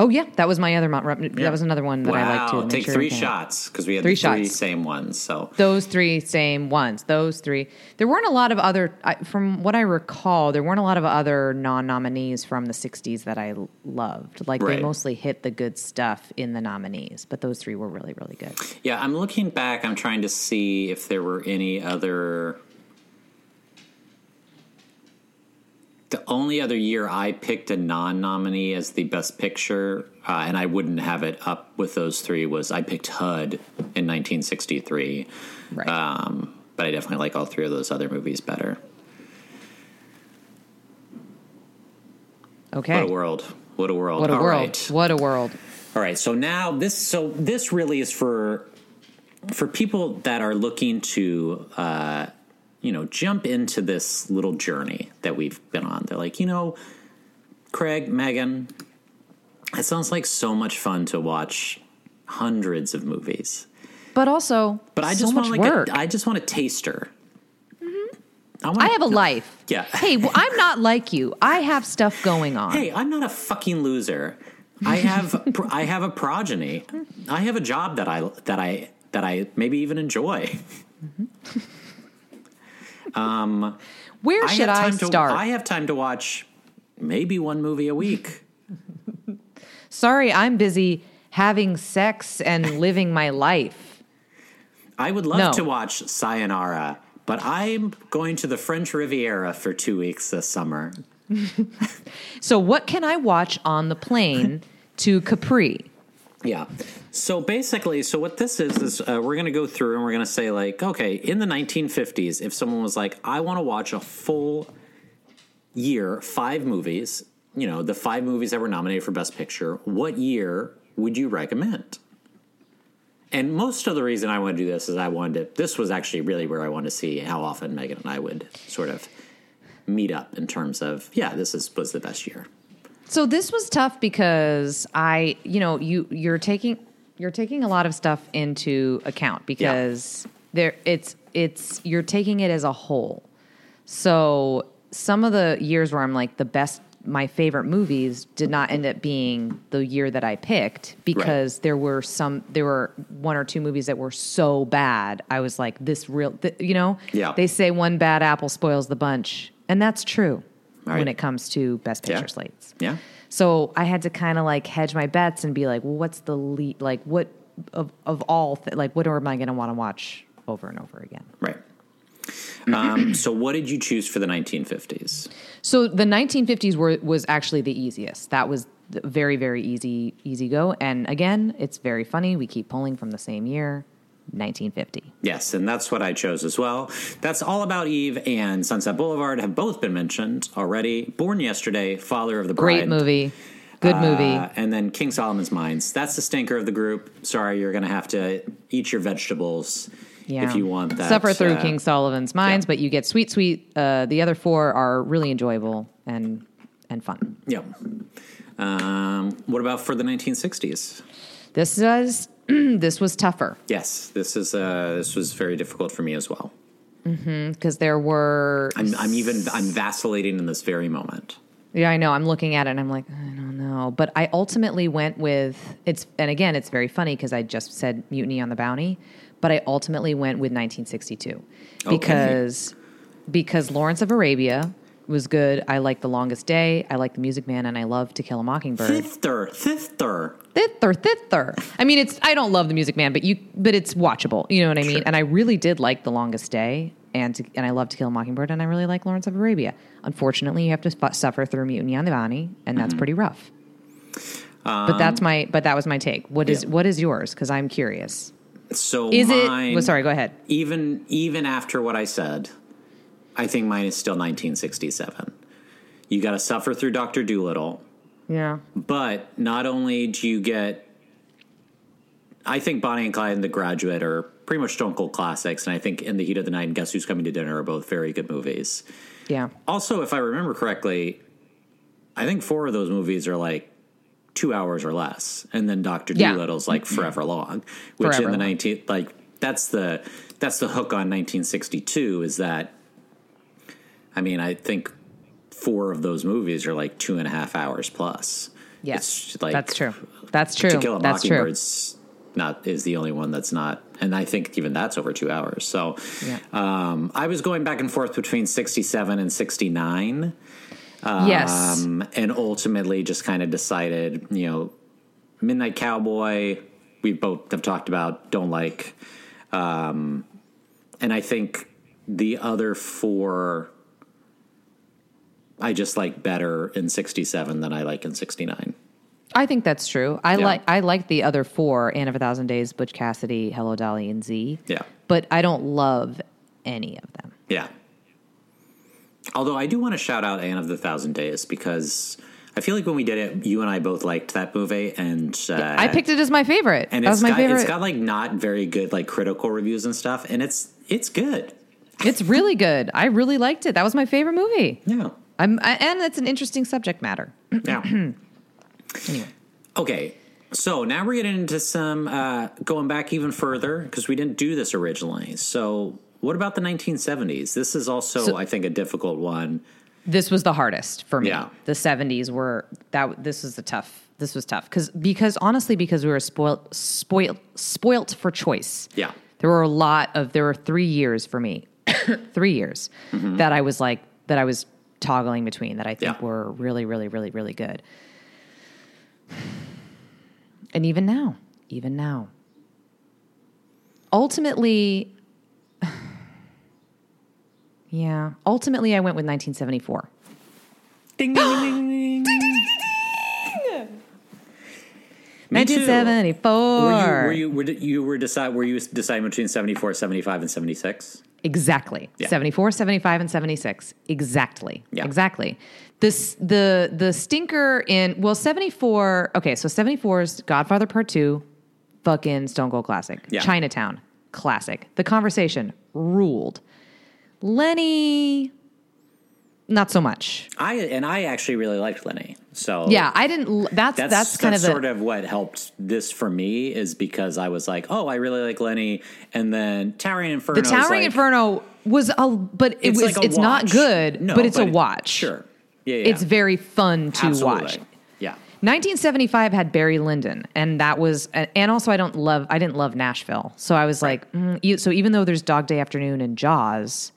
Oh yeah, that was my other. mon- Yeah. That was another one that wow, I liked too. Take Manchurian three shots because we had Three the three shots. same ones. So Those three same ones. Those three. There weren't a lot of other, I, from what I recall, there weren't a lot of other non-nominees from the '60s that I loved. Like Right. they mostly hit the good stuff in the nominees, but those three were really, really good. Yeah, I'm looking back. I'm trying to see if there were any other. The only other year I picked a non-nominee as the best picture, uh, and I wouldn't have it up with those three, was I picked HUD in 1963. Right. Um, but I definitely like all three of those other movies better. okay. What a world! What a world! What a All world! right. What a world! All right, so now this so this really is for for people that are looking to uh, you know jump into this little journey that we've been on. They're like, you know, Craig, Meghann, it sounds like so much fun to watch hundreds of movies, But also, but I so just want like work. a, I just want a taster. Mm-hmm. I, want I have a life. Yeah. hey, well, I'm not like you. I have stuff going on. Hey, I'm not a fucking loser. I have I have a progeny. I have a job that I that I that I maybe even enjoy. Mm-hmm. Um, Where I should I start? To, I have time to watch maybe one movie a week. Sorry, I'm busy having sex and living my life. I would love No. to watch Sayonara, but I'm going to the French Riviera for two weeks this summer. So, what can I watch on the plane to Capri? Yeah. So basically, so what this is is uh, we're going to go through and we're going to say like, okay, in the 1950s, if someone was like, I want to watch a full year, five movies, you know, the five movies that were nominated for Best Picture, what year would you recommend? And most of the reason I want to do this is I wanted to, this was actually really where I wanted to see how often Meghann and I would sort of meet up in terms of, yeah, this is was the best year. So this was tough because I, you know, you you're taking you're taking a lot of stuff into account because there it's it's you're taking it as a whole. So some of the years where I'm like the best my favorite movies did not end up being the year that I picked because there were some there were one or two movies that were so bad. I was like this real th- you know, Yeah. they say one bad apple spoils the bunch, and that's true Right. when it comes to best picture Yeah. slates. Yeah. So I had to kind of like hedge my bets and be like, well, what's the lead? Like, what of of all th- like what am I going to want to watch over and over again? Right. Um, so, what did you choose for the 1950s? So the 1950s were was actually the easiest. That was very very easy easy go. And again, it's very funny. We keep pulling from the same year, 1950. Yes, and that's what I chose as well. That's All About Eve and Sunset Boulevard have both been mentioned already. Born Yesterday, Father of the Bride. Great movie. Good movie. Uh, and then King Solomon's Mines. That's the stinker of the group. Sorry, you're going to have to eat your vegetables yeah. if you want that. Suffer through uh, King Solomon's Mines, yeah. but you get sweet, sweet. Uh, the other four are really enjoyable and and fun. Yeah. Um, what about for the 1960s? This was this was tougher Yes, this is uh, this was very difficult for me as well. because there were. I'm, I'm even I'm vacillating in this very moment. Yeah, I know. I'm looking at it and I'm like, I don't know. But I ultimately went with it's, and again, it's very funny because I just said Mutiny on the Bounty, but I ultimately went with 1962 because because Lawrence of Arabia was good. I like The Longest Day. I like The Music Man, and I love To Kill a Mockingbird. Thither, thither. Thither, thither. I mean, it's I don't love The Music Man, but you but it's watchable. You know what I mean? Sure. And I really did like The Longest Day, and to, and I love To Kill a Mockingbird, and I really like Lawrence of Arabia. Unfortunately, you have to fu- suffer through Mutiny on the Bounty, and that's Mm-hmm. pretty rough. but that's my but that was my take. What is Um, yeah. what is yours? Because I'm curious. So Is mine, it? Well, sorry, go ahead. Even even after what I said, I think mine is still 1967. You got to suffer through Doctor Dolittle, Yeah. but not only do you get, I think Bonnie and Clyde and The Graduate are pretty much Stone Cold classics, and I think In the Heat of the Night and Guess Who's Coming to Dinner are both very good movies. Yeah. Also, if I remember correctly, I think four of those movies are like two hours or less, and then Doctor Yeah. Dolittle's like mm-hmm. forever long, which Forever in the nineteen like that's the that's the hook on 1962 is that. I mean, I think four of those movies are like two and a half hours plus. Yes. It's like that's true. That's true. To Kill a That's true. Mockingbird's not is the only one that's not, and I think even that's over two hours. So, Yeah. um, I was going back and forth between 67 and 69 yes. um, and ultimately just kind of decided, you know, Midnight Cowboy, we both have talked about, don't like. Um, and I think the other four, I just like better in 67 than I like in 69. I think that's true. I Yeah. like I like the other four: Anne of a Thousand Days, Butch Cassidy, Hello Dolly, and Z. Yeah. But I don't love any of them. Yeah. Although I do want to shout out Anne of the Thousand Days because I feel like when we did it, you and I both liked that movie, and uh, I picked it as my favorite. and that it's was my got, favorite. It's got like not very good like critical reviews and stuff, and it's it's good. It's really good. I really liked it. That was my favorite movie. Yeah. I'm, I, and it's an interesting subject matter. Yeah. Anyway, okay. So now we're getting into some uh, going back even further because we didn't do this originally. So what about the 1970s? This is also, So- I think, a difficult one. this was the hardest for me. Yeah. The 70s were that. This was the tough. This was tough because because honestly because we were spoilt spoilt spoilt for choice. Yeah. There were a lot of there were three years for me, three years that I was like that I was toggling between that I think Yeah. were really really really really good. And even now, even now. Ultimately Yeah, ultimately I went with 1974. Ding, ding, ding, ding, ding. Me 1974. Were you, were you, were you were decide, were you deciding between 74, 75, and 76? Exactly. Yeah. 74, 75, and 76. Exactly. Yeah. Exactly. This the the stinker in well, 74. Okay, so 74 is Godfather Part 2, fucking Stone Cold Classic. Yeah. Chinatown, classic. The conversation ruled. Lenny not so much. I and I actually really liked Lenny. So Yeah, I didn't. That's that's that's, kind that's of sort of what helped this for me is because I was like, oh, I really like Lenny, and then Towering Inferno. the Towering like, Inferno was a, but it It's was like a it's not good, No, but it's a but- watch. Sure. Yeah, yeah. It's very fun to Absolutely. watch. Yeah. 1975 had Barry Lyndon, and that was, and also I don't love, I didn't love Nashville, so I was like, mm, so even though there's Dog Day Afternoon and Jaws,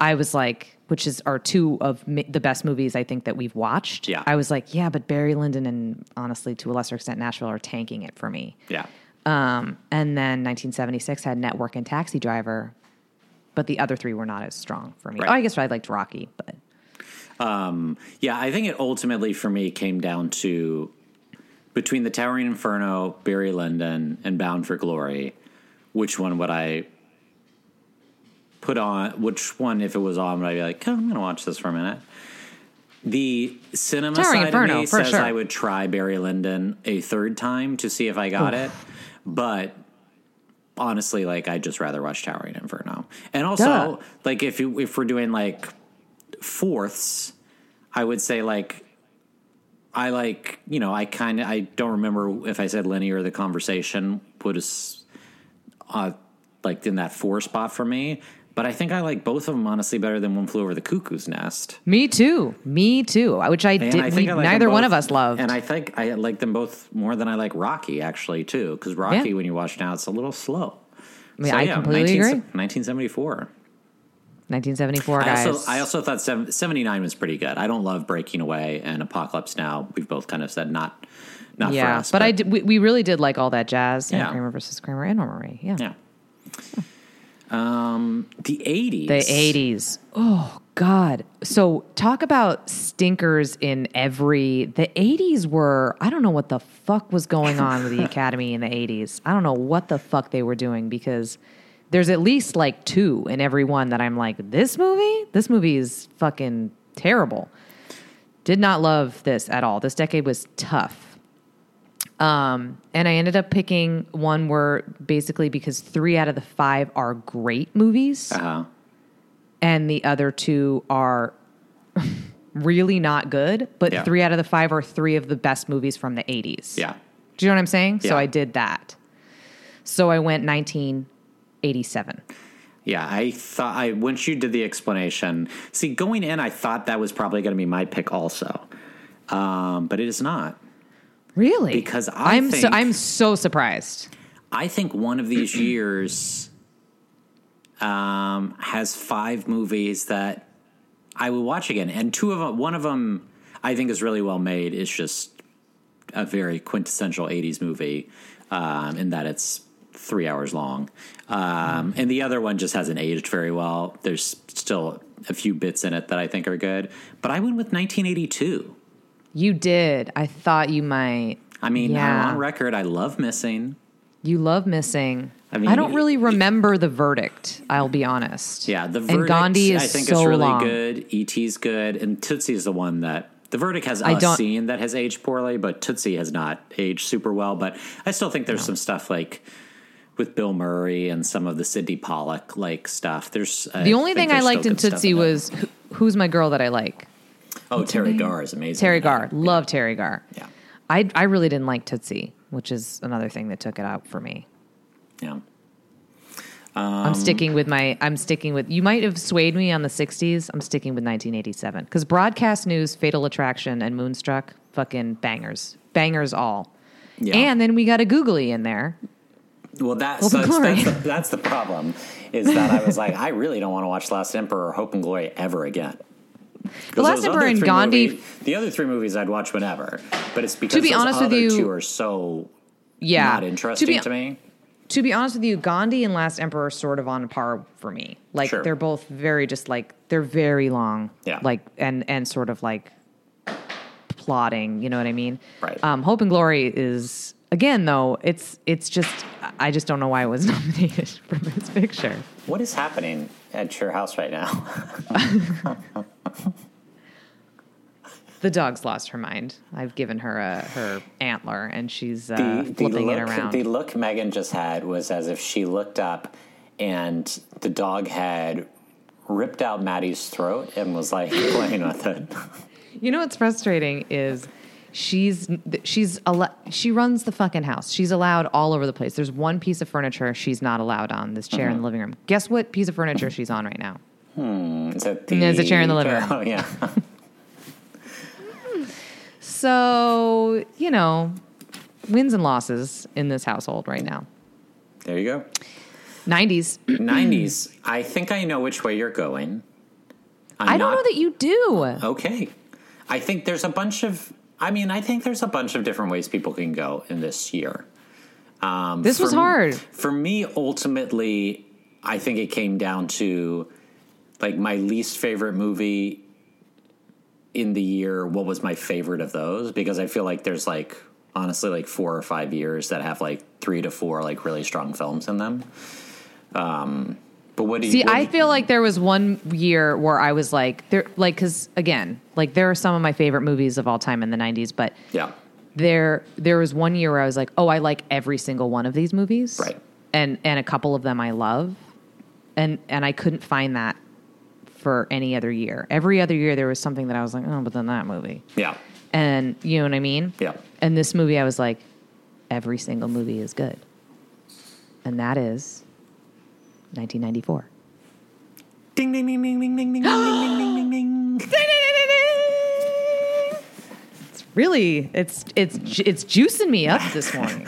I was like, which is are two of mi- the best movies I think that we've watched. Yeah. I was like, yeah, but Barry Lyndon and honestly, to a lesser extent, Nashville are tanking it for me. Yeah. Um, and then 1976 had Network and Taxi Driver, but the other three were not as strong for me. Right. Oh, I guess I liked Rocky, but Yeah, I think it ultimately for me came down to between the Towering Inferno, Barry Lyndon, and Bound for Glory, which one would I put on? Which one, if it was on, would I be like, oh, I'm going to watch this for a minute? The cinema side Inferno, of me says sure. I would try Barry Lyndon a third time to see if I got it, but honestly, like I'd just rather watch Towering Inferno. And also, Duh. like if you if we're doing like fourths, I would say like I like you know I kind of I don't remember if I said Lenny or the conversation was uh like in that four spot for me. But I think I like both of them honestly better than One Flew Over the Cuckoo's Nest. me too, me too. Uh, which I And did. I we- I like neither one of us loved. And I think I like them both more than I like Rocky actually too. Because Rocky, Yeah. when you watch now, it's a little slow. I mean, I completely agree. 1974. 1974 I also, I also thought 79 was pretty good. I don't love Breaking Away and Apocalypse Now. We've both kind of said not, not for us. but, I did, we, we really did like all that jazz. Yeah, Yeah. Kramer versus Kramer and Marie. Yeah. Yeah. Um, the 80s. The 80s. Oh, God. So, talk about stinkers in every. The 80s were. I don't know what the fuck was going on with the Academy in the 80s. I don't know what the fuck they were doing because there's at least like two in every one that I'm like, this movie? This movie is fucking terrible. Did not love this at all. This decade was tough. Um, and I ended up picking one where basically because three out of the five are great movies Uh-huh. and the other two are really not good, but Yeah. three out of the five are three of the best movies from the 80s. Yeah. Do you know what I'm saying? So I did that. So I went 1987. Yeah, I thought I once you did the explanation. See, going in, I thought that was probably going to be my pick also, um, but it is not. Really? Because I am so I'm so surprised. I think one of these years um, has five movies that I will watch again, and two of them, one of them, I think is really well made. It's just a very quintessential '80s movie um, in that it's three hours long, um, and the other one just hasn't aged very well. There's still a few bits in it that I think are good, but I went with 1982. You did. I thought you might. I mean, Yeah. I'm on record. I love missing. You love missing. I mean, I, don't really remember the verdict. I'll be honest. Yeah, the verdict. and Gandhi is I think so is really long. good. ET's good, and Tootsie is the one that the verdict has I a don't- scene that has aged poorly, but Tootsie has not aged super well. But I still think there's some stuff like with Bill Murray and some of the Sydney Pollack like stuff. There's The only thing I liked in Tootsie was who, who's my girl that I like. Oh Teri Garr is amazing. Teri that. Garr. Love Teri Garr. Yeah, I I really didn't like Tootsie, which is another thing that took it out for me. yeah. I'm Um, sticking with my. I'm sticking with. You might have swayed me on the '60s. I'm sticking with 1987 because broadcast news, Fatal Attraction, and Moonstruck, fucking bangers, bangers all. Yeah. And then we got a googly in there. Well, that's Hope and that's, that's, the, that's the problem. Is that I was like, I really don't want to watch Last Emperor or Hope and Glory ever again. 'Cause Last Emperor and Gandhi- movies- the other three movies I'd watch whenever, but it's because to be those honest with you- two are so Yeah, not interesting to to, me. To be honest with you, Gandhi and Last Emperor are sort of on par for me. Like Sure. they're both very just like they're very long. Yeah. Like and and sort of like plotting. You know what I mean? Right. Um, Hope and Glory is again though. It's it's just I just don't know why it was nominated for Best Picture. What is happening at your house right now? The dog's lost her mind. I've given her a her antler and she's uh, the, the flipping look, it around. the look Meghann just had was as if she looked up and the dog had ripped out Maddie's throat and was like playing with it. You know what's frustrating is she's she's she runs the fucking house. She's allowed all over the place. There's one piece of furniture she's not allowed on. This chair in the living room. Guess what piece of furniture she's on right now? Is it There's a chair in the living room. Oh yeah. So you know, wins and losses in this household right now. There you go. 90s. 90s. I think I know which way you're going. I'm I don't not- know that you do. Okay. I think there's a bunch of. I mean, I think there's a bunch of different ways people can go in this year. Um, This was hard. For me, ultimately, I think it came down to like my least favorite movie in the year. What was my favorite of those? Because I feel like there's like honestly like four or five years that have like three to four like really strong films in them. Um, but what do you See, I you- feel like there was one year where I was like, there, like, because again, like there are some of my favorite movies of all time in the '90s, but yeah there, there was one year where I was like, oh, I like every single one of these movies, Right. And and a couple of them I love, and and I couldn't find that for any other year. Every other year there was something that I was like, oh, but then that movie, yeah and you know what I mean? yeah. And this movie, I was like, every single movie is good, and that is 1994. Ding ding ding ding ding ding ding ding ding ding ding ding. It's really it's it's it's juicing me up this morning.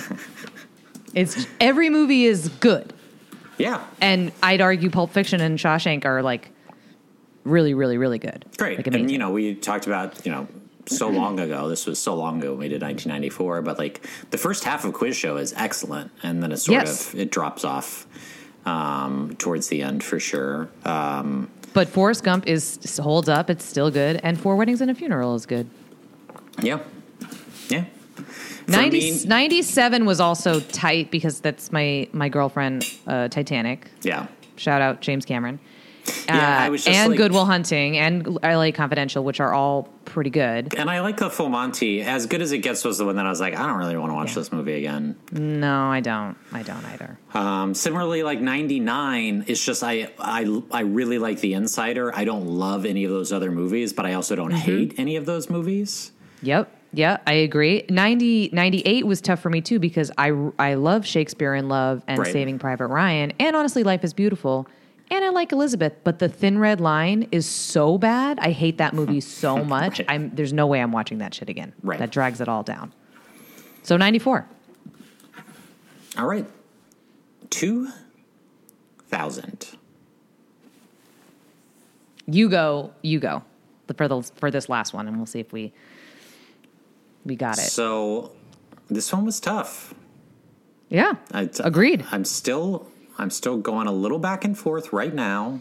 it's every movie is good, Yeah, and I'd argue Pulp Fiction and Shawshank are like really, really, really good. great. Like and you know, we talked about you know so long ago. This was so long ago when we did 1994. But like the first half of Quiz Show is excellent, and then it sort Yes. of it drops off um, towards the end for sure. Um, but Forrest Gump is holds up. It's still good, and Four Weddings and a Funeral is good. yeah, yeah. 90, me- 97 was also tight because that's my my girlfriend uh, Titanic. yeah. Shout out James Cameron. Yeah, Uh, I was just and like- Good Will Hunting and LA Confidential, which are all pretty good. And I like the Full Monty. As good as it gets was the one that I was like, I don't really want to watch Yeah. this movie again. No, I don't. I don't either. Um, similarly, like '99, it's just I I I really like The Insider. I don't love any of those other movies, but I also don't hate any of those movies. Yep. Yeah, I agree. 90, 98 was tough for me too because I, I love Shakespeare in Love and Right. Saving Private Ryan. And honestly, Life is Beautiful. And I like Elizabeth, but The Thin Red Line is so bad. I hate that movie so much. Right. I'm, there's no way I'm watching that shit again. Right. That drags it all down. So 94. All right, two thousand. You go, you go for, the, for this last one, and we'll see if we we got it. So this one was tough. yeah. I, Agreed. I'm still I'm still going a little back and forth right now.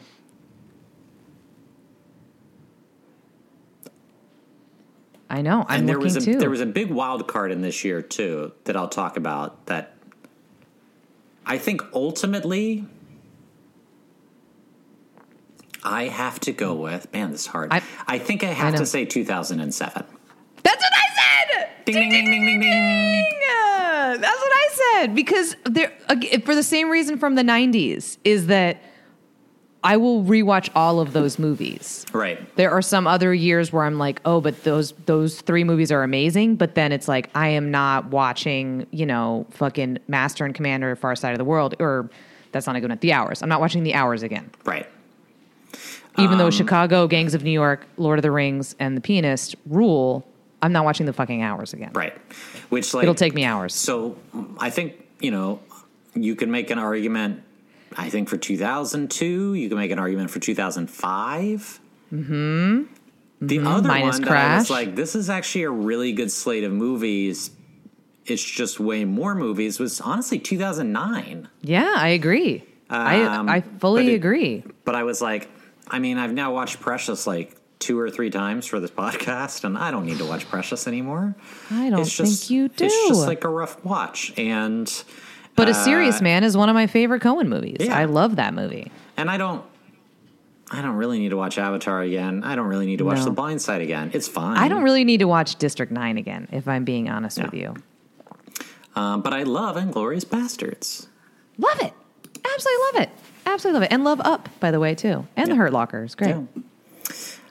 I know. I'm and there looking was a too. there was a big wild card in this year too that I'll talk about that I think ultimately I have to go with man this is hard. I- I, think I have know. to say 2007. That's what I said. Ding Ding ding ding ding ding ding. Yeah, That's what I said because there for the same reason from the 90s is that I will rewatch all of those movies. Right. There are some other years where I'm like, "Oh, but those those three movies are amazing," but then it's like I am not watching, you know, fucking Master and Commander Far Side of the World or that's not a good one. The Hours. I'm not watching The Hours again. Right. Even Um, though Chicago, Gangs of New York, Lord of the Rings and The Pianist rule, I'm not watching the fucking Hours again. Right. Which like It'll take me hours. So I think, you know, you can make an argument I think for 2002, you can make an argument for 2005. Mhm. The other Mm-hmm. Minus one that I was like this is actually a really good slate of movies. It's just way more movies was honestly 2009. Yeah, I agree. Um, I I fully but it- agree. But I was like, I mean, I've now watched Precious like two or three times for this podcast, and I don't need to watch Precious anymore. I don't it's just, think you do. It's just like a rough watch, and but A Serious Man is one of my favorite Coen movies. yeah. I love that movie. and I don't. I don't really need to watch Avatar again. I don't really need to watch No. The Blind Side again. It's fine. I don't really need to watch District 9 again, if I'm being honest with you. Um, but I love Inglourious Basterds. Love it. Absolutely love it. absolutely love it, and love Up, by the way, too, and The Hurt Locker is great. Yeah.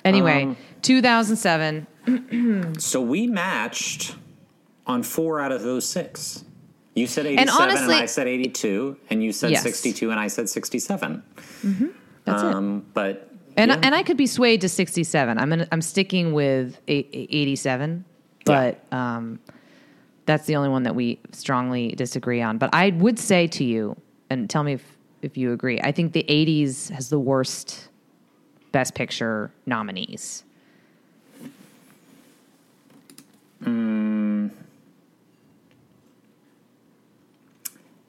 Anyway, Um, 2007. So we matched on four out of those six. You said 87 and, honestly- I said 82, and you said Yes. 62 and I said 67. That's it. Um, but And yeah. and I could be swayed to 67. I'm gonna, I'm sticking with 87, but um, that's the only one that we strongly disagree on. But I would say to you, and tell me if if you agree. I think the 80s has the worst Best Picture nominees. Hmm.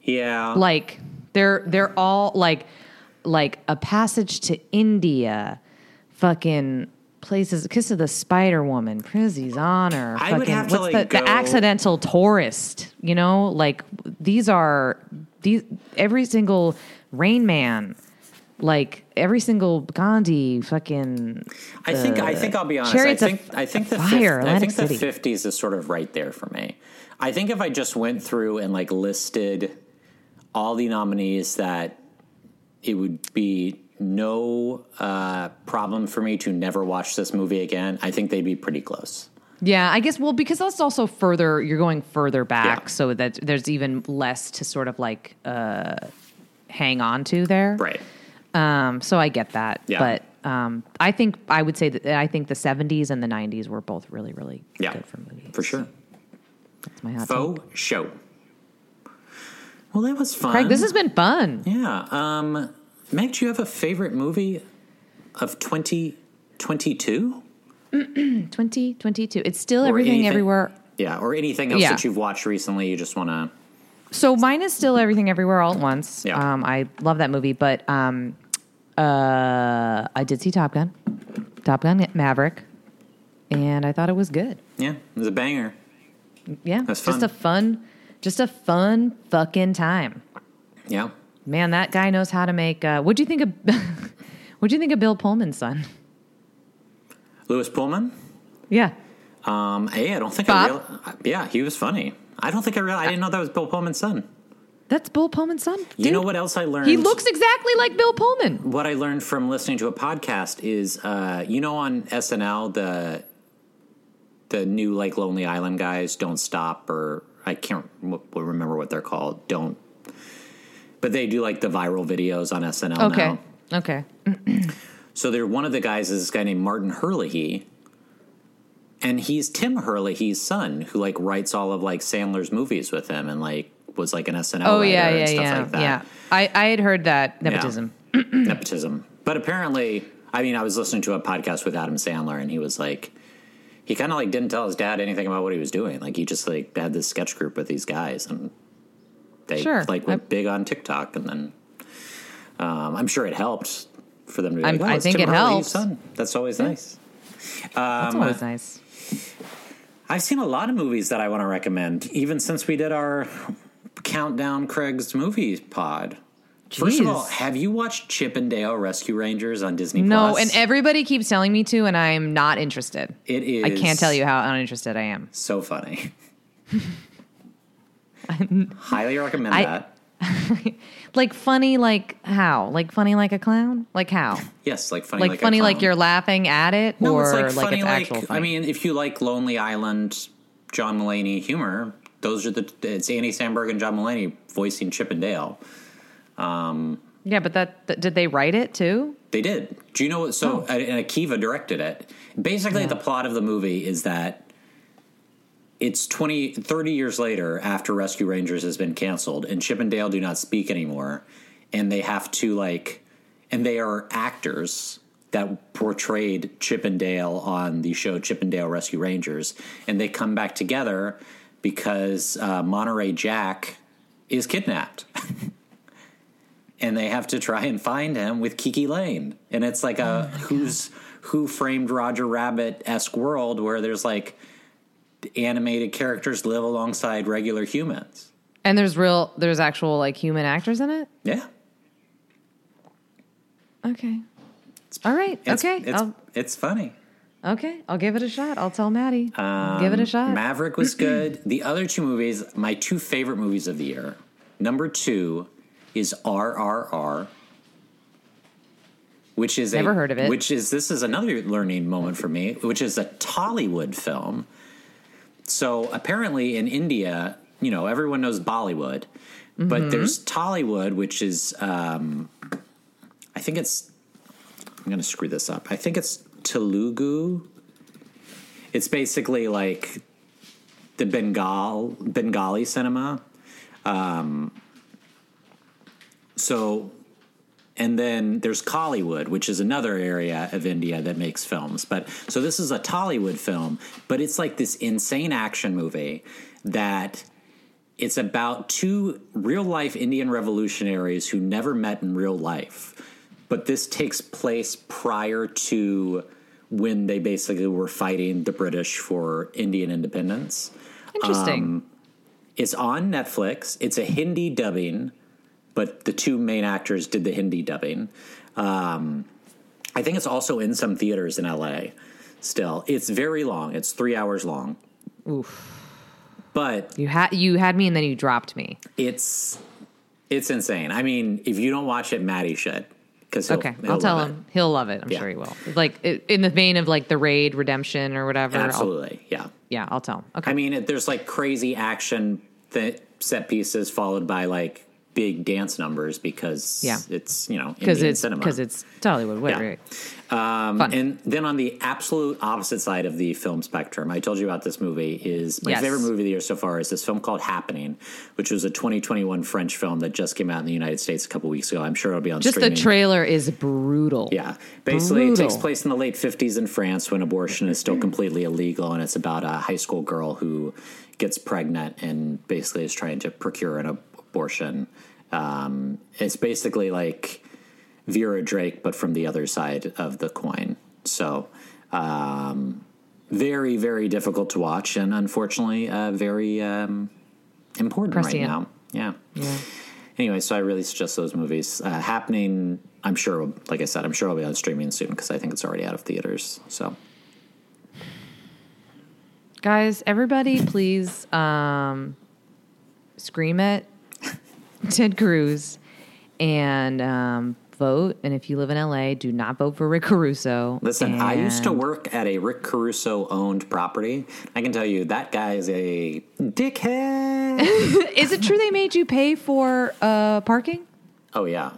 yeah. Like they're they're all like like a passage to India, fucking places, Kiss of the Spider Woman, Prizzi's Honor. I would fucking- have to, what's like, the, go- the accidental tourist. You know, like these are these every single Rain Man. Like every single Gandhi, fucking I think I think I'll be honest. I of think I think the Fire, I think the fifties is sort of right there for me. I think if I just went through and like listed all the nominees that it would be no uh, problem for me to never watch this movie again. I think they'd be pretty close. Yeah, I guess well because that's also further you're going further back Yeah. so that there's even less to sort of like uh hang on to there. Right. Um so I get that. Yeah. But um I think I would say that I think the 70s and the 90s were both really really Yeah. good for movies. For sure. That's my hot take. Show. Well, that was fun. Craig, this has been fun. Yeah. Um, Meg, do you have a favorite movie of 2022? 2022. It's still everything everywhere. Yeah, or anything else Yeah. that you've watched recently you just want to. So mine is still everything everywhere all at once. Yeah. Um I love that movie, but um uh I did see Top Gun. Top Gun Maverick. And I thought it was good. Yeah, it was a banger. Yeah, That's just fun. a fun, just a fun fucking time. Yeah. Man, that guy knows how to make. Uh, what do you think of? what do you think of Bill Pullman's son? Lewis Pullman? Yeah, Um, hey, I don't think Bob? I real. Yeah, he was funny. I don't think I real. I didn't know that was Bill Pullman's son. That's Bill Pullman's son. You know what else I learned? He looks exactly like Bill Pullman. what I learned from listening to a podcast is, uh, you know, on SNL the the new like Lonely Island guys don't stop or I can't remember what they're called. Don't, but they do like the viral videos on SNL Okay, now. okay. So they're one of the guys is this guy named Martin Herlihy. And he's Tim Herlihy's son, who like writes all of like Sandler's movies with him, and like was like an SNL Oh writer yeah, and yeah, stuff yeah, like that. yeah. I I had heard that nepotism. nepotism. But apparently, I mean, I was listening to a podcast with Adam Sandler, and he was like, he kind of like didn't tell his dad anything about what he was doing. Like he just like had this sketch group with these guys, and they Sure. like went I- big on TikTok, and then um, I'm sure it helped for them to be I'm- like, oh, I think Tim it helps. Son. That's always nice. That's Um, always nice. I've seen a lot of movies that I want to recommend, even since we did our countdown Craig's movies pod. First of all, have you watched Chippendale Rescue Rangers on Disney No, Plus? and everybody keeps telling me to, and I'm not interested. It is. I can't tell you how uninterested I am. So funny. Highly recommend I- that. Like funny, like how? Like funny, like a clown? Like how? Yes, like funny, Like, like, a funny, like you're laughing at it, No, or it's like like, funny, it's like actual. I mean, if you like Lonely Island, John Mulaney humor, those are the. It's Andy Samberg and John Mulaney voicing Chippendale. Um, yeah, but that, that did they write it too? They did. Do you know what? So, oh. and Akiva directed it. Basically, Yeah. the plot of the movie is that it's 20, 30 years later after Rescue Rangers has been canceled, and Chip and Dale do not speak anymore, and they have to like, and they are actors that portrayed Chip and Dale on the show Chip and Dale Rescue Rangers, and they come back together because uh, Monterey Jack is kidnapped. and they have to try and find him with KiKi Layne. And it's like a who's who framed Roger Rabbit esque world where there's like animated characters live alongside regular humans. And there's real, there's actual like human actors in it. Yeah. Okay. All right. It's, okay. It's, it's funny. Okay. I'll give it a shot. I'll tell Maddie. give it a shot. Um, Maverick was good. the other two movies, my two favorite movies of the year. Number two is RRR. which is Never a, heard of it. Which is this is another learning moment for me, which is a Tollywood film. So apparently in India, you know, everyone knows Bollywood, Mm-hmm. but there's Tollywood, which is um, I think it's I'm going to screw this up. I think it's Telugu. It's basically like the Bengal Bengali cinema. Um, so, and then there's Kollywood, which is another area of India that makes films. But so this is a Tollywood film, but it's like this insane action movie that it's about two real life Indian revolutionaries who never met in real life. But this takes place prior to when they basically were fighting the British for Indian independence. Interesting. Um, It's on Netflix. It's a Hindi dubbing, but the two main actors did the Hindi dubbing. Um, I think it's also in some theaters in LA still. It's very long. It's three hours long. Oof. But You had you had me and then you dropped me. it's it's insane. I mean, if you don't watch it, Maddie should. Okay, I'll tell him. He'll love it. I'm Yeah. sure he will. Like it, in the vein of like the raid redemption or whatever. I'll- Absolutely, yeah. yeah, I'll tell him. Okay. I mean, it, there's like crazy action th- set pieces followed by like big dance numbers because Yeah. it's you know because it's cinema. because it's Tollywood. Whatever. Yeah. Um, and then on the absolute opposite side of the film spectrum, I told you about this movie. Is my Yes. favorite movie of the year so far is this film called Happening, which was a 2021 French film that just came out in the United States a couple weeks ago. I'm sure it'll be on Just the trailer is brutal. Yeah. Basically, it takes place in the late 50s in France when abortion is still completely illegal. And it's about a high school girl who gets pregnant and basically is trying to procure an ab- abortion. Um, it's basically like Vera Drake, but from the other side of the coin. So, um, very, very difficult to watch. And unfortunately, uh, very um, important Prescient. right now. Yeah. Yeah. Anyway, so I really suggest those movies. Uh, happening, I'm sure, like I said, I'm sure I'll be on streaming soon because I think it's already out of theaters. So, Guys, everybody, please um, scream at Ted Cruz and um, vote. And if you live in LA, do not vote for Rick Caruso. listen, I used to work at a Rick Caruso owned property. I can tell you that guy is a dickhead. Is it true they made you pay for uh, parking? oh, yeah.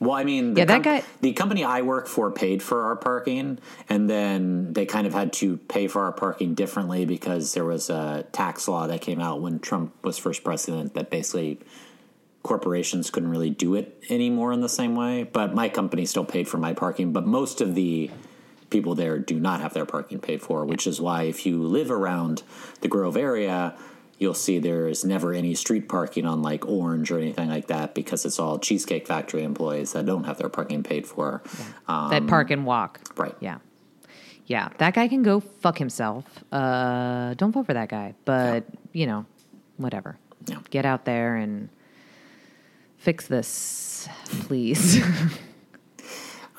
Well, I mean, the Yeah, that guy- the company I work for paid for our parking, and then they kind of had to pay for our parking differently because there was a tax law that came out when Trump was first president that basically corporations couldn't really do it anymore in the same way. But my company still paid for my parking, but most of the people there do not have their parking paid for, which is why if you live around the Grove area, you'll see there's never any street parking on like Orange or anything like that because it's all Cheesecake Factory employees that don't have their parking paid for. Um, that park and walk. right. Yeah. Yeah. That guy can go fuck himself. Uh, don't vote for that guy. But, you know, whatever. Yeah. Get out there and fix this, please.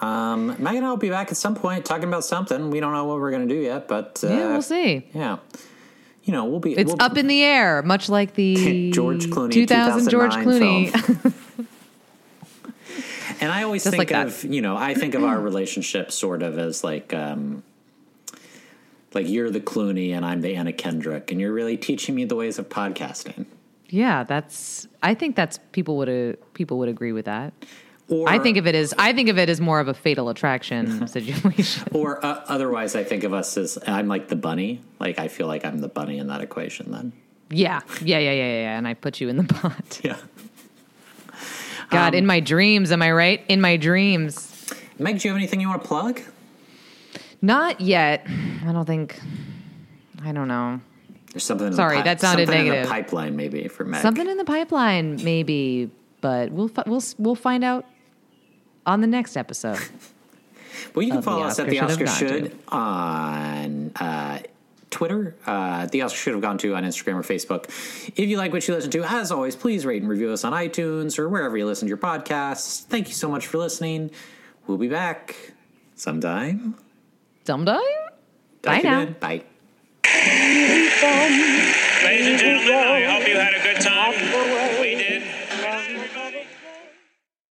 Um, Meghann and I will be back at some point talking about something. We don't know what we're going to do yet, but uh, yeah, we'll see. Yeah. You know, we'll be. It's we'll, up in the air, much like the George Clooney 2000 George Clooney. And I always Just think like that. of you know I think of our relationship sort of as like um, like you're the Clooney and I'm the Anna Kendrick, and you're really teaching me the ways of podcasting. Yeah, that's. I think that's people would uh, people would agree with that. Or I think of it as I think of it as more of a fatal attraction situation. or uh, otherwise, I think of us as I'm like the bunny. Like I feel like I'm the bunny in that equation. Then yeah, yeah, yeah, yeah, yeah. yeah. And I put you in the pot. yeah. God, Um, in my dreams, am I right? In my dreams. Meg, do you have anything you want to plug? Not yet. I don't think. I don't know. There's something. In Sorry, the pi- that sounded something In the pipeline, maybe for Meg. Something in the pipeline, maybe, but we'll fi- we'll we'll find out on the next episode. Well, you can follow us at the Oscar Gone Should on uh, Twitter, uh, the Oscar Should Have Gone to on Instagram or Facebook. If you like what you listen to, as always, please rate and review us on iTunes or wherever you listen to your podcasts. Thank you so much for listening. We'll be back sometime. Sometime. Bye now. Bye. Ladies and gentlemen, I hope you had a good time.